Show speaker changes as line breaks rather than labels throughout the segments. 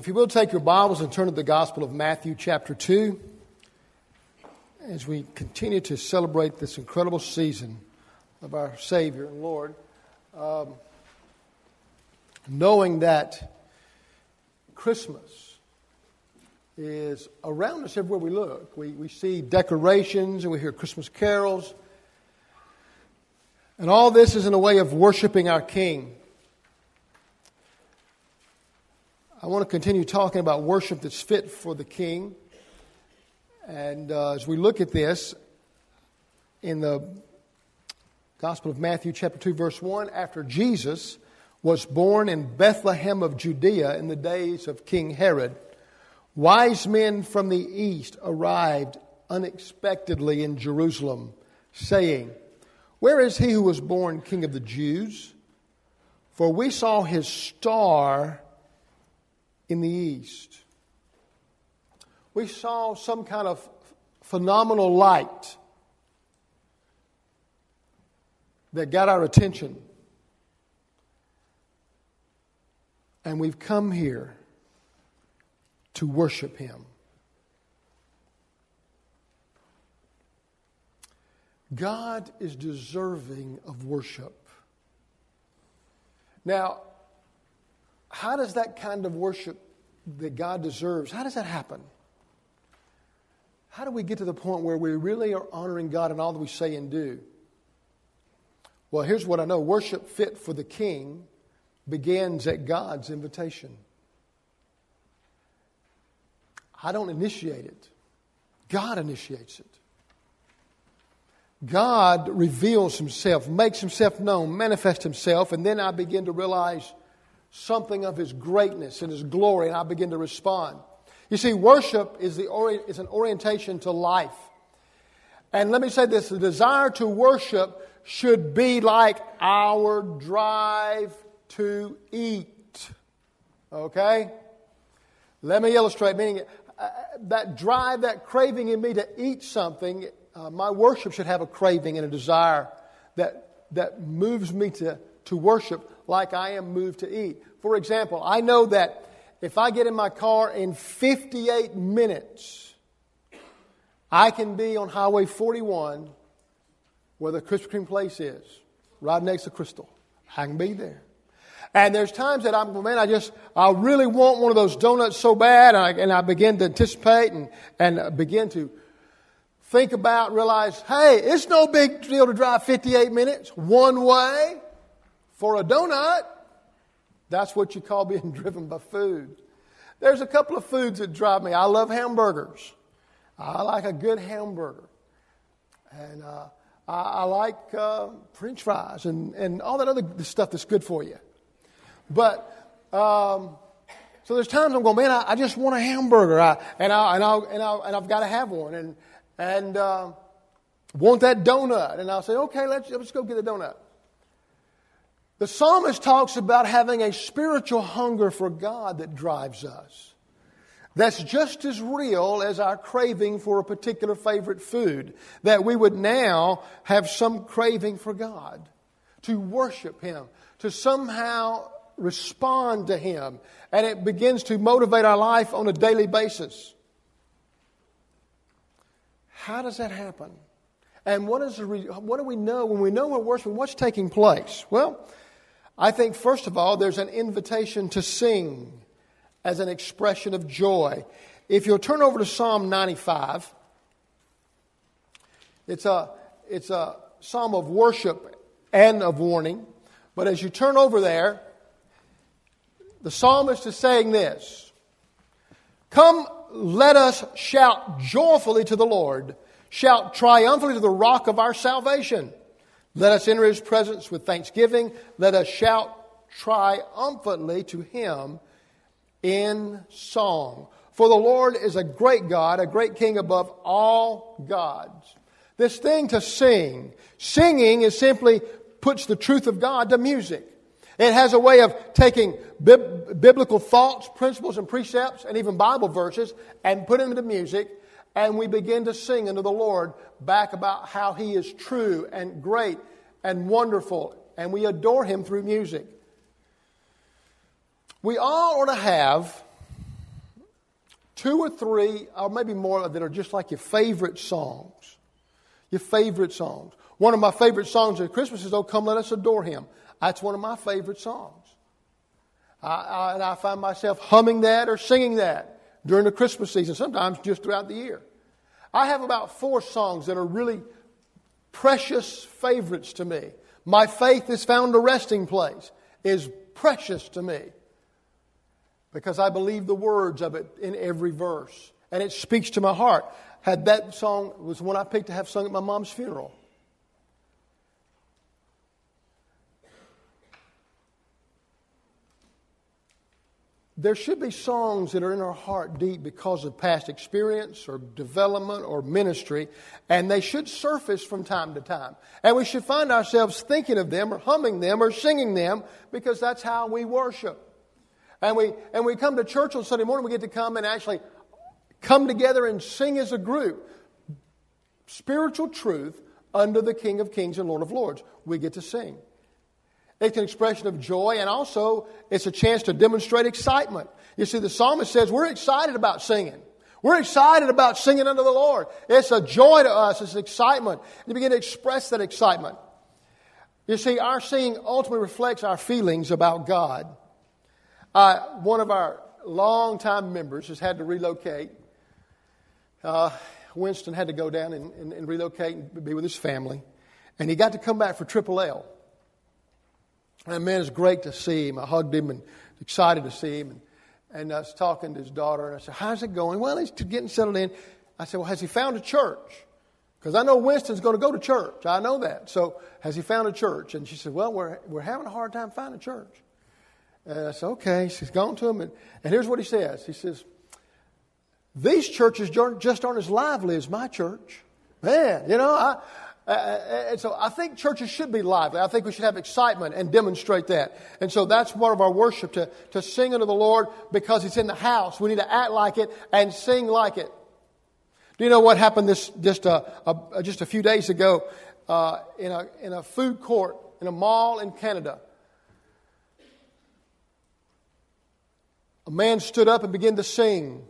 If you will take your Bibles and turn to the Gospel of Matthew, chapter 2, as we continue to celebrate this incredible season of our Savior and Lord, um, knowing that Christmas is around us everywhere we look. We, we see decorations and we hear Christmas carols. And all this is in a way of worshiping our King. I want to continue talking about worship that's fit for the King. And uh, as we look at this in the Gospel of Matthew, chapter 2, verse 1, after Jesus was born in Bethlehem of Judea in the days of King Herod, wise men from the east arrived unexpectedly in Jerusalem, saying, Where is he who was born King of the Jews? For we saw his star in the east. We saw some kind of phenomenal light that got our attention. And we've come here to worship Him. God is deserving of worship. Now, how does that kind of worship that God deserves, how does that happen? How do we get to the point where we really are honoring God in all that we say and do? Well, here's what I know worship fit for the king begins at God's invitation. I don't initiate it, God initiates it. God reveals himself, makes himself known, manifests himself, and then I begin to realize something of His greatness and His glory, and I begin to respond. You see, worship is, the is an orientation to life. And let me say this the desire to worship should be like our drive to eat. Okay? Let me illustrate, meaning uh, that drive, that craving in me to eat something, uh, my worship should have a craving and a desire that, that moves me to, to worship like I am moved to eat. For example, I know that if I get in my car in 58 minutes, I can be on Highway 41 where the Krispy Kreme place is, right next to Crystal. I can be there. And there's times that I'm, man, I just, I really want one of those donuts so bad, and I, and I begin to anticipate and, and begin to think about, realize, hey, it's no big deal to drive 58 minutes one way for a donut, that's what you call being driven by food. There's a couple of foods that drive me. I love hamburgers. I like a good hamburger. And uh, I, I, like uh, french fries and, and all that other stuff that's good for you. But, um, so there's times I'm going, man, I, I just want a hamburger. I, and, I, and, I'll, and, I'll, and I've got to have one. And, and uh, want that donut. And I'll say, okay, let's, let's go get a donut. The psalmist talks about having a spiritual hunger for God that drives us. That's just as real as our craving for a particular favorite food, that we would now have some craving for God, to worship Him, to somehow respond to Him, and it begins to motivate our life on a daily basis. How does that happen? And what, is the, what do we know when we know we're worshiping? What's taking place? Well, I think, first of all, there's an invitation to sing as an expression of joy. If you'll turn over to Psalm 95, it's a, it's a psalm of worship and of warning. But as you turn over there, the psalmist is saying this Come, let us shout joyfully to the Lord, shout triumphantly to the rock of our salvation. Let us enter his presence with thanksgiving. Let us shout triumphantly to him in song. For the Lord is a great God, a great king above all gods. This thing to sing, singing is simply puts the truth of God to music. It has a way of taking bib- biblical thoughts, principles, and precepts, and even Bible verses, and putting them into music and we begin to sing unto the Lord back about how He is true and great and wonderful, and we adore Him through music. We all ought to have two or three, or maybe more, that are just like your favorite songs. Your favorite songs. One of my favorite songs at Christmas is, Oh, Come Let Us Adore Him. That's one of my favorite songs. I, I, and I find myself humming that or singing that during the Christmas season, sometimes just throughout the year. I have about four songs that are really precious favorites to me. My faith is found a resting place is precious to me because I believe the words of it in every verse and it speaks to my heart. Had that song was one I picked to have sung at my mom's funeral. There should be songs that are in our heart deep because of past experience or development or ministry, and they should surface from time to time. And we should find ourselves thinking of them or humming them or singing them because that's how we worship. And we, and we come to church on Sunday morning, we get to come and actually come together and sing as a group. Spiritual truth under the King of Kings and Lord of Lords. We get to sing. It's an expression of joy, and also it's a chance to demonstrate excitement. You see, the psalmist says, We're excited about singing. We're excited about singing unto the Lord. It's a joy to us, it's excitement. And you begin to express that excitement. You see, our singing ultimately reflects our feelings about God. Uh, one of our longtime members has had to relocate. Uh, Winston had to go down and, and, and relocate and be with his family. And he got to come back for Triple L. And man, it's great to see him. I hugged him and excited to see him. And, and I was talking to his daughter, and I said, How's it going? Well, he's getting settled in. I said, Well, has he found a church? Because I know Winston's going to go to church. I know that. So, has he found a church? And she said, Well, we're, we're having a hard time finding a church. And I said, Okay. She's gone to him. And, and here's what he says He says, These churches just aren't as lively as my church. Man, you know, I, uh, uh, and so I think churches should be lively. I think we should have excitement and demonstrate that. And so that's part of our worship to, to sing unto the Lord because it's in the house. We need to act like it and sing like it. Do you know what happened this just a, a just a few days ago uh, in a in a food court in a mall in Canada? A man stood up and began to sing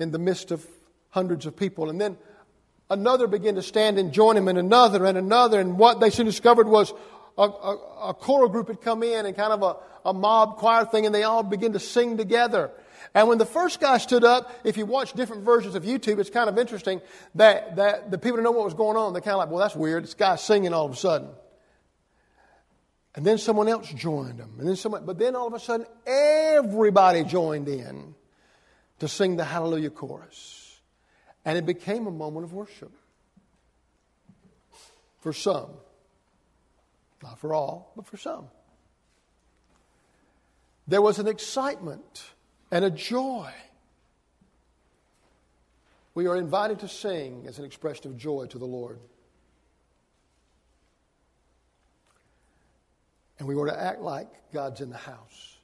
in the midst of hundreds of people, and then another began to stand and join him, and another and another. And what they soon discovered was a, a, a choral group had come in and kind of a, a mob choir thing, and they all began to sing together. And when the first guy stood up, if you watch different versions of YouTube, it's kind of interesting that, that the people didn't know what was going on. They're kind of like, well, that's weird. This guy's singing all of a sudden. And then someone else joined them. And then someone, but then all of a sudden, everybody joined in to sing the Hallelujah chorus. And it became a moment of worship. For some. Not for all, but for some. There was an excitement and a joy. We are invited to sing as an expression of joy to the Lord. And we were to act like God's in the house.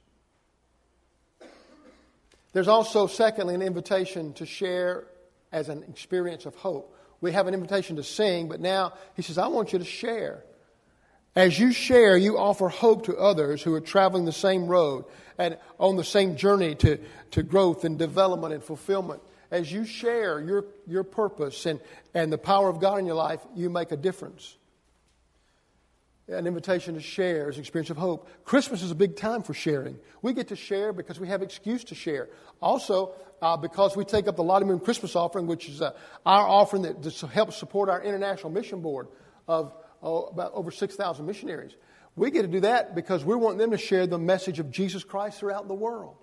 There's also, secondly, an invitation to share as an experience of hope. We have an invitation to sing, but now he says, I want you to share. As you share, you offer hope to others who are traveling the same road and on the same journey to, to growth and development and fulfillment. As you share your, your purpose and, and the power of God in your life, you make a difference an invitation to share is an experience of hope. Christmas is a big time for sharing. We get to share because we have excuse to share. Also, uh, because we take up the Lottie Moon Christmas offering, which is uh, our offering that helps support our international mission board of oh, about over 6,000 missionaries. We get to do that because we want them to share the message of Jesus Christ throughout the world.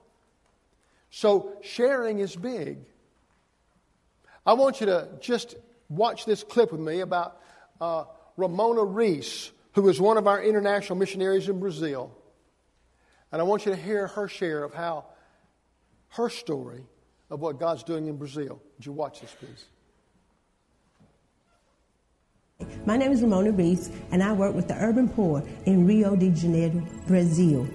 So sharing is big. I want you to just watch this clip with me about uh, Ramona Reese who is one of our international missionaries in Brazil. And I want you to hear her share of how her story of what God's doing in Brazil. Would you watch this, please?
My name is Ramona Reese, and I work with the urban poor in Rio de Janeiro, Brazil.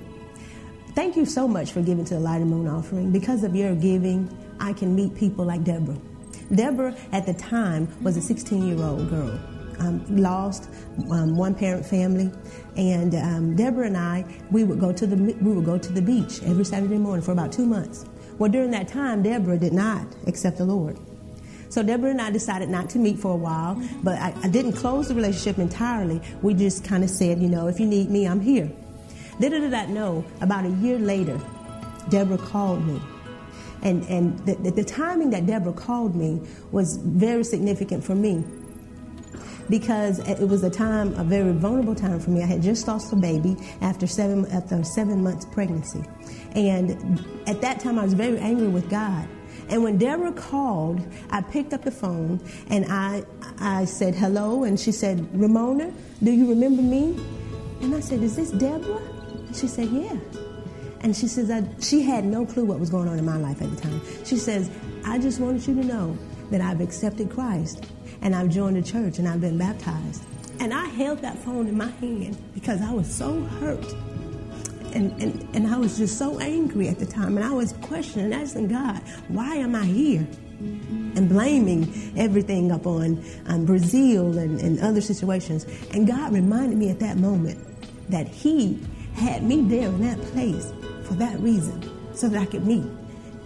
Thank you so much for giving to the Lottie Moon offering. Because of your giving, I can meet people like Deborah. Deborah, at the time, was a 16 year old girl um, lost, um, one parent family, and um, Deborah and I, we would go to the we would go to the beach every Saturday morning for about two months. Well, during that time, Deborah did not accept the Lord. So Deborah and I decided not to meet for a while, but I, I didn't close the relationship entirely. We just kind of said, you know, if you need me, I'm here. Little did I know, about a year later, Deborah called me. And, and the, the, the timing that Deborah called me was very significant for me because it was a time, a very vulnerable time for me. I had just lost a baby after seven, after seven months pregnancy. And at that time, I was very angry with God. And when Deborah called, I picked up the phone and I, I said hello. And she said, Ramona, do you remember me? And I said, Is this Deborah? She said, Yeah. And she says, I, she had no clue what was going on in my life at the time. She says, I just wanted you to know that I've accepted Christ and I've joined the church and I've been baptized. And I held that phone in my hand because I was so hurt. And, and, and I was just so angry at the time. And I was questioning, asking God, why am I here? And blaming everything up on, on Brazil and, and other situations. And God reminded me at that moment that He had me there in that place for that reason, so that I could meet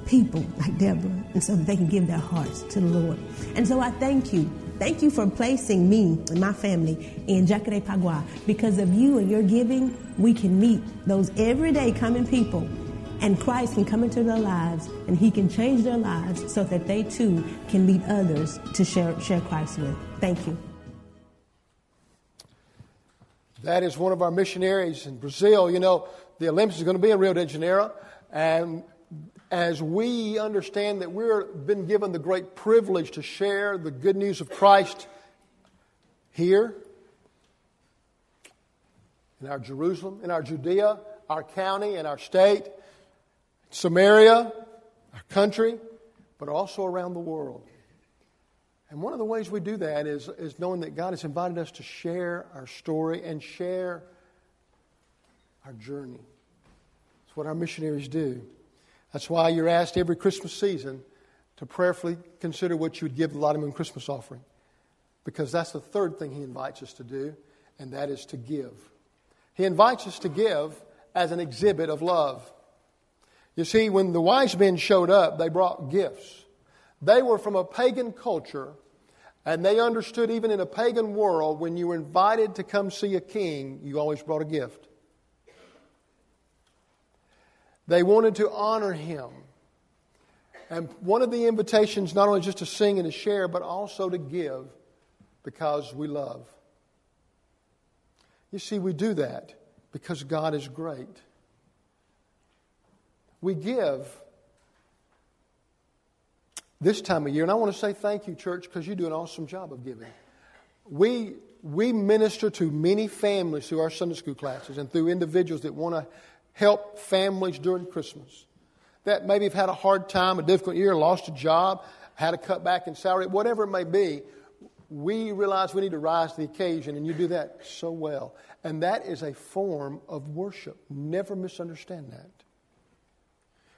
people like Deborah and so they can give their hearts to the Lord. And so I thank you. Thank you for placing me and my family in Jacarepagua. Because of you and your giving, we can meet those everyday coming people and Christ can come into their lives and he can change their lives so that they too can meet others to share, share Christ with. Thank you.
That is one of our missionaries in Brazil. You know, the Olympics is going to be in Rio de Janeiro, and as we understand that we've been given the great privilege to share the good news of Christ here, in our Jerusalem, in our Judea, our county, and our state, Samaria, our country, but also around the world. And one of the ways we do that is, is knowing that God has invited us to share our story and share our journey. It's what our missionaries do. That's why you're asked every Christmas season to prayerfully consider what you would give the Lottie Moon Christmas offering. Because that's the third thing he invites us to do, and that is to give. He invites us to give as an exhibit of love. You see, when the wise men showed up, they brought gifts. They were from a pagan culture, and they understood even in a pagan world, when you were invited to come see a king, you always brought a gift. They wanted to honor him. And one of the invitations, not only just to sing and to share, but also to give because we love. You see, we do that because God is great. We give this time of year, and I want to say thank you, church, because you do an awesome job of giving. We, we minister to many families through our Sunday school classes and through individuals that want to help families during Christmas that maybe have had a hard time, a difficult year, lost a job, had a cutback in salary, whatever it may be. We realize we need to rise to the occasion, and you do that so well. And that is a form of worship. Never misunderstand that.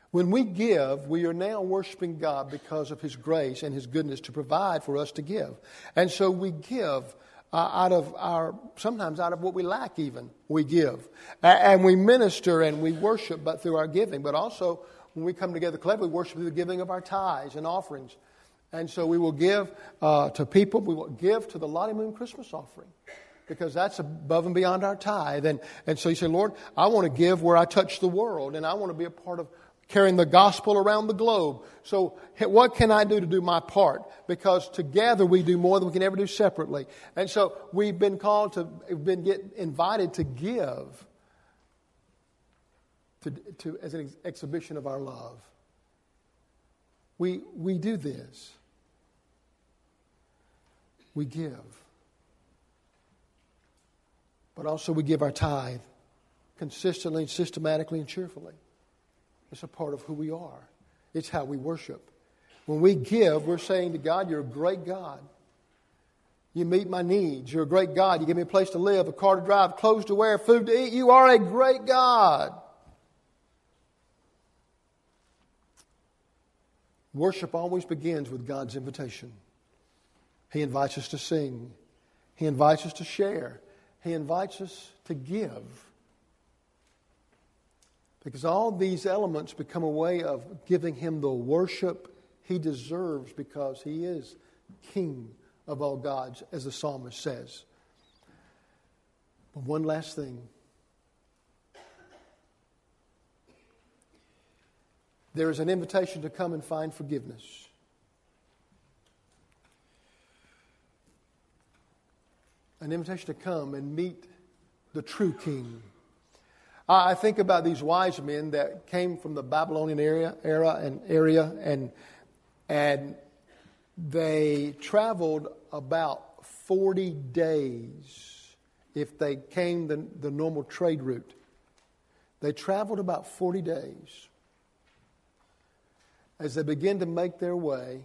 When we give, we are now worshiping God because of His grace and His goodness to provide for us to give. And so we give uh, out of our, sometimes out of what we lack, even, we give. And we minister and we worship but through our giving. But also, when we come together collectively, we worship through the giving of our tithes and offerings. And so we will give uh, to people, we will give to the Lottie Moon Christmas offering because that's above and beyond our tithe. And, and so you say, Lord, I want to give where I touch the world, and I want to be a part of carrying the gospel around the globe. So, what can I do to do my part? Because together we do more than we can ever do separately. And so, we've been called to, we've been get invited to give to, to, as an ex- exhibition of our love. We, we do this. We give. But also, we give our tithe consistently systematically and cheerfully. It's a part of who we are, it's how we worship. When we give, we're saying to God, You're a great God. You meet my needs. You're a great God. You give me a place to live, a car to drive, clothes to wear, food to eat. You are a great God. Worship always begins with God's invitation. He invites us to sing, He invites us to share, He invites us to give. Because all these elements become a way of giving him the worship he deserves because he is king of all gods, as the psalmist says. But one last thing. There is an invitation to come and find forgiveness. An invitation to come and meet the true king. I think about these wise men that came from the Babylonian area, era and area, and and they traveled about 40 days if they came the, the normal trade route. They traveled about 40 days. As they began to make their way,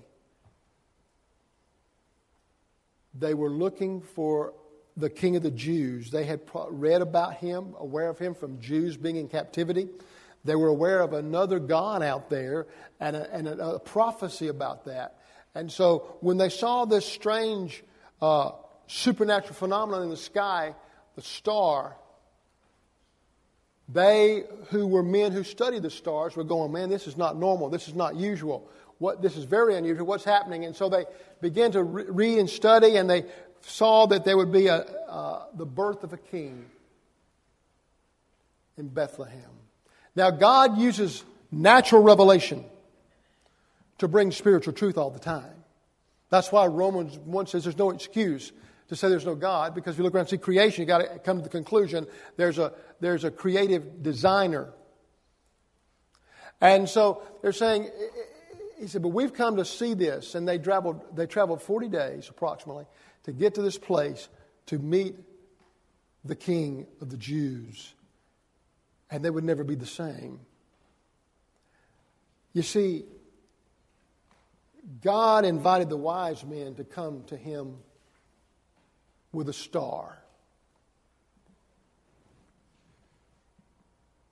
they were looking for the king of the Jews. They had read about him, aware of him from Jews being in captivity. They were aware of another God out there and a, and a, a prophecy about that. And so when they saw this strange uh, supernatural phenomenon in the sky, the star, they who were men who studied the stars were going, man, this is not normal. This is not usual. What, this is very unusual. What's happening? And so they began to re- read and study, and they saw that there would be a, uh, the birth of a king in Bethlehem. Now, God uses natural revelation to bring spiritual truth all the time. That's why Romans 1 says there's no excuse to say there's no God, because if you look around and see creation, you've got to come to the conclusion there's a, there's a creative designer. And so they're saying, he said, but we've come to see this. And they traveled, they traveled 40 days approximately to get to this place to meet the king of the Jews. And they would never be the same. You see, God invited the wise men to come to him with a star.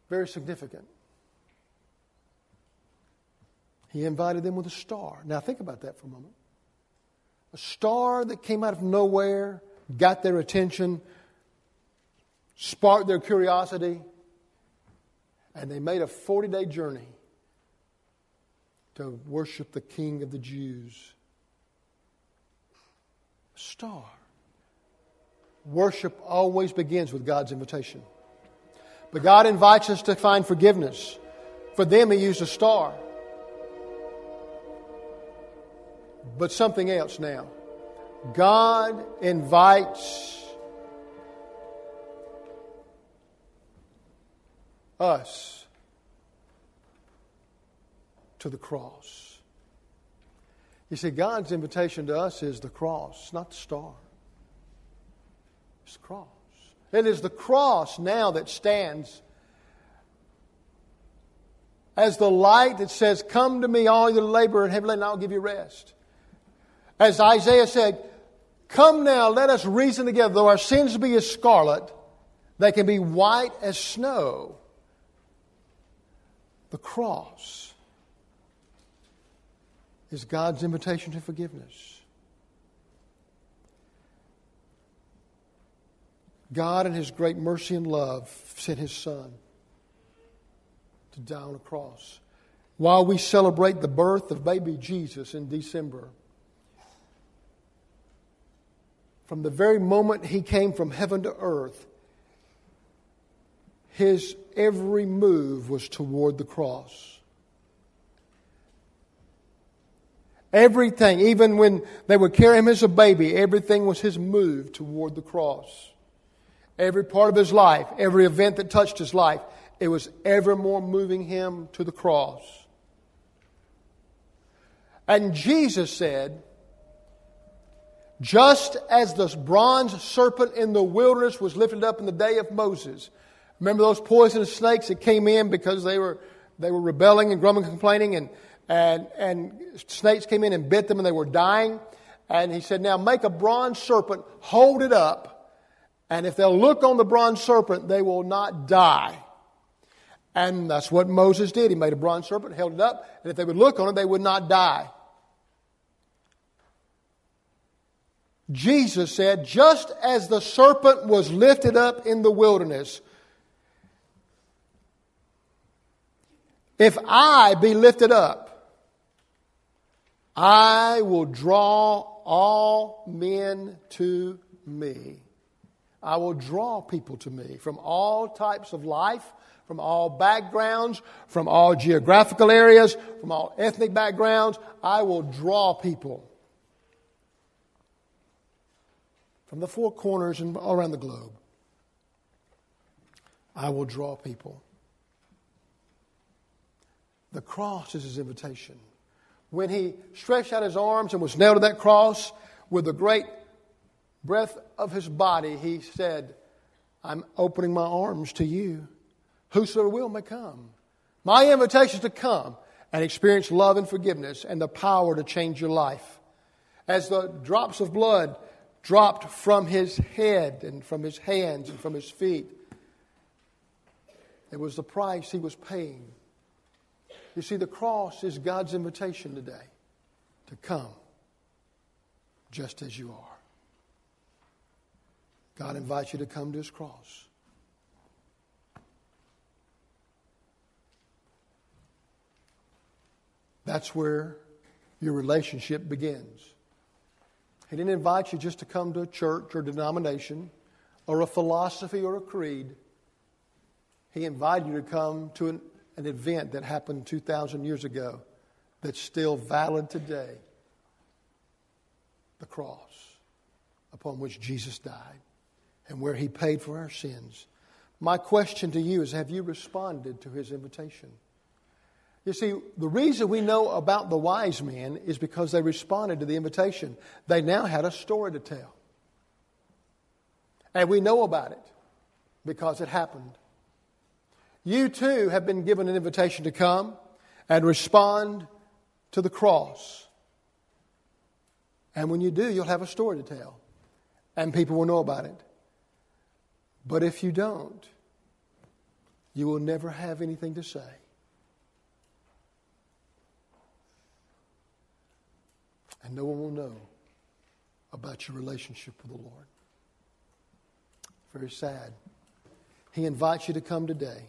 Very significant. He invited them with a star. Now, think about that for a moment. A star that came out of nowhere, got their attention, sparked their curiosity, and they made a 40 day journey to worship the King of the Jews. Star. Worship always begins with God's invitation. But God invites us to find forgiveness. For them, He used a star. But something else now. God invites us to the cross. You see, God's invitation to us is the cross, not the star. It's the cross. It is the cross now that stands as the light that says, Come to me, all your labor and heavy laden, and I'll give you rest. As Isaiah said, Come now, let us reason together. Though our sins be as scarlet, they can be white as snow. The cross is God's invitation to forgiveness. God, in His great mercy and love, sent His Son to die on a cross. While we celebrate the birth of baby Jesus in December, from the very moment He came from heaven to earth, His every move was toward the cross. Everything, even when they would carry him as a baby, everything was his move toward the cross. Every part of his life, every event that touched his life, it was ever more moving him to the cross. And Jesus said, just as the bronze serpent in the wilderness was lifted up in the day of Moses. Remember those poisonous snakes that came in because they were, they were rebelling and grumbling and complaining and and, and snakes came in and bit them and they were dying. And he said, Now make a bronze serpent, hold it up, and if they'll look on the bronze serpent, they will not die. And that's what Moses did. He made a bronze serpent, held it up, and if they would look on it, they would not die. Jesus said, just as the serpent was lifted up in the wilderness, If I be lifted up, I will draw all men to me. I will draw people to me from all types of life, from all backgrounds, from all geographical areas, from all ethnic backgrounds. I will draw people from the four corners and all around the globe. I will draw people. The cross is his invitation. When he stretched out his arms and was nailed to that cross with the great breath of his body, he said, I'm opening my arms to you. Whosoever will may come. My invitation is to come and experience love and forgiveness and the power to change your life. As the drops of blood dropped from his head and from his hands and from his feet, it was the price he was paying. You see, the cross is God's invitation today to come just as you are. God invites you to come to his cross. That's where your relationship begins. He didn't invite you just to come to a church or denomination or a philosophy or a creed. He invited you to come to an, an event that happened 2,000 years ago that's still valid today the cross upon which Jesus died and where he paid for our sins. My question to you is have you responded to his invitation? You see, the reason we know about the wise men is because they responded to the invitation. They now had a story to tell. And we know about it because it happened. You too have been given an invitation to come and respond to the cross. And when you do, you'll have a story to tell, and people will know about it. But if you don't, you will never have anything to say. And no one will know about your relationship with the Lord. Very sad. He invites you to come today.